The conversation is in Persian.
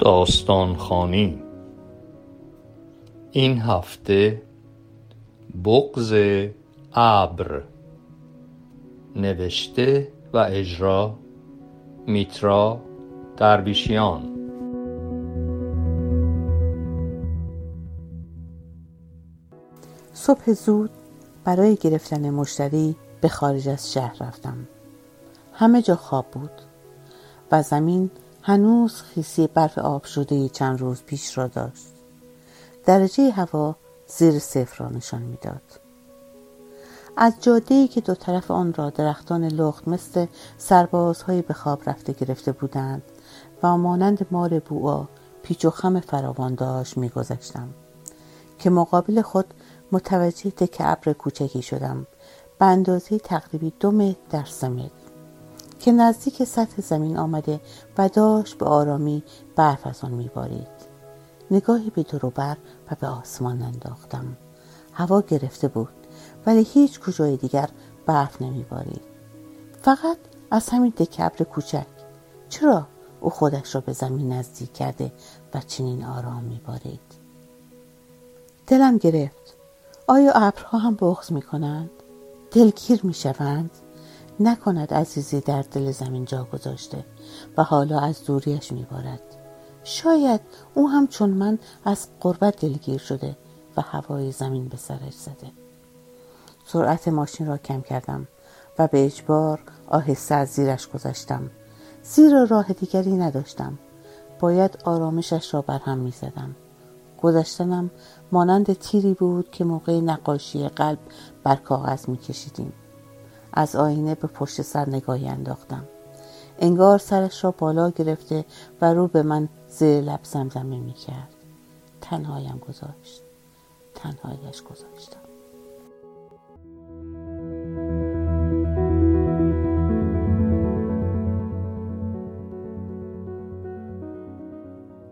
داستان خانی این هفته بغز ابر نوشته و اجرا میترا درویشیان. صبح زود برای گرفتن مشتری به خارج از شهر رفتم. همه جا خواب بود و زمین هنوز خیسی برف آب شده چند روز پیش را داشت. درجه هوا زیر صفر را نشان می‌داد. از جاده که دو طرف آن را درختان لخت مثل سربازهای به خواب رفته گرفته بودند و مانند مار بوعا پیچ و خم فراوان داشت میگذشتم که مقابل خود متوجه تک ابر کوچکی شدم. به اندازه تقریبی دو متر در سه که نزدیک سطح زمین آمده و داشت به آرامی برف از آن میبارید. نگاهی به بر و به آسمان انداختم. هوا گرفته بود ولی هیچ کجای دیگر برف نمیبارید. فقط از همین دکبر کوچک. چرا او خودش را به زمین نزدیک کرده و چنین آرام میبارید؟ دلم گرفت. آیا ابرها هم بغض می‌کنند؟ دلگیر می‌شوند؟ نکند عزیزی در دل زمین جا گذاشته و حالا از دوریش میبارد شاید او هم چون من از قربت دلگیر شده و هوای زمین به سرش زده سرعت ماشین را کم کردم و به اجبار آهسته از زیرش گذاشتم زیرا راه دیگری نداشتم باید آرامشش را بر هم می زدم. گذشتنم مانند تیری بود که موقع نقاشی قلب بر کاغذ می کشیدیم. از آینه به پشت سر نگاهی انداختم. انگار سرش را بالا گرفته و رو به من زیر لب زمزمه می کرد تنهایم گذاشت. تنهایش گذاشتم.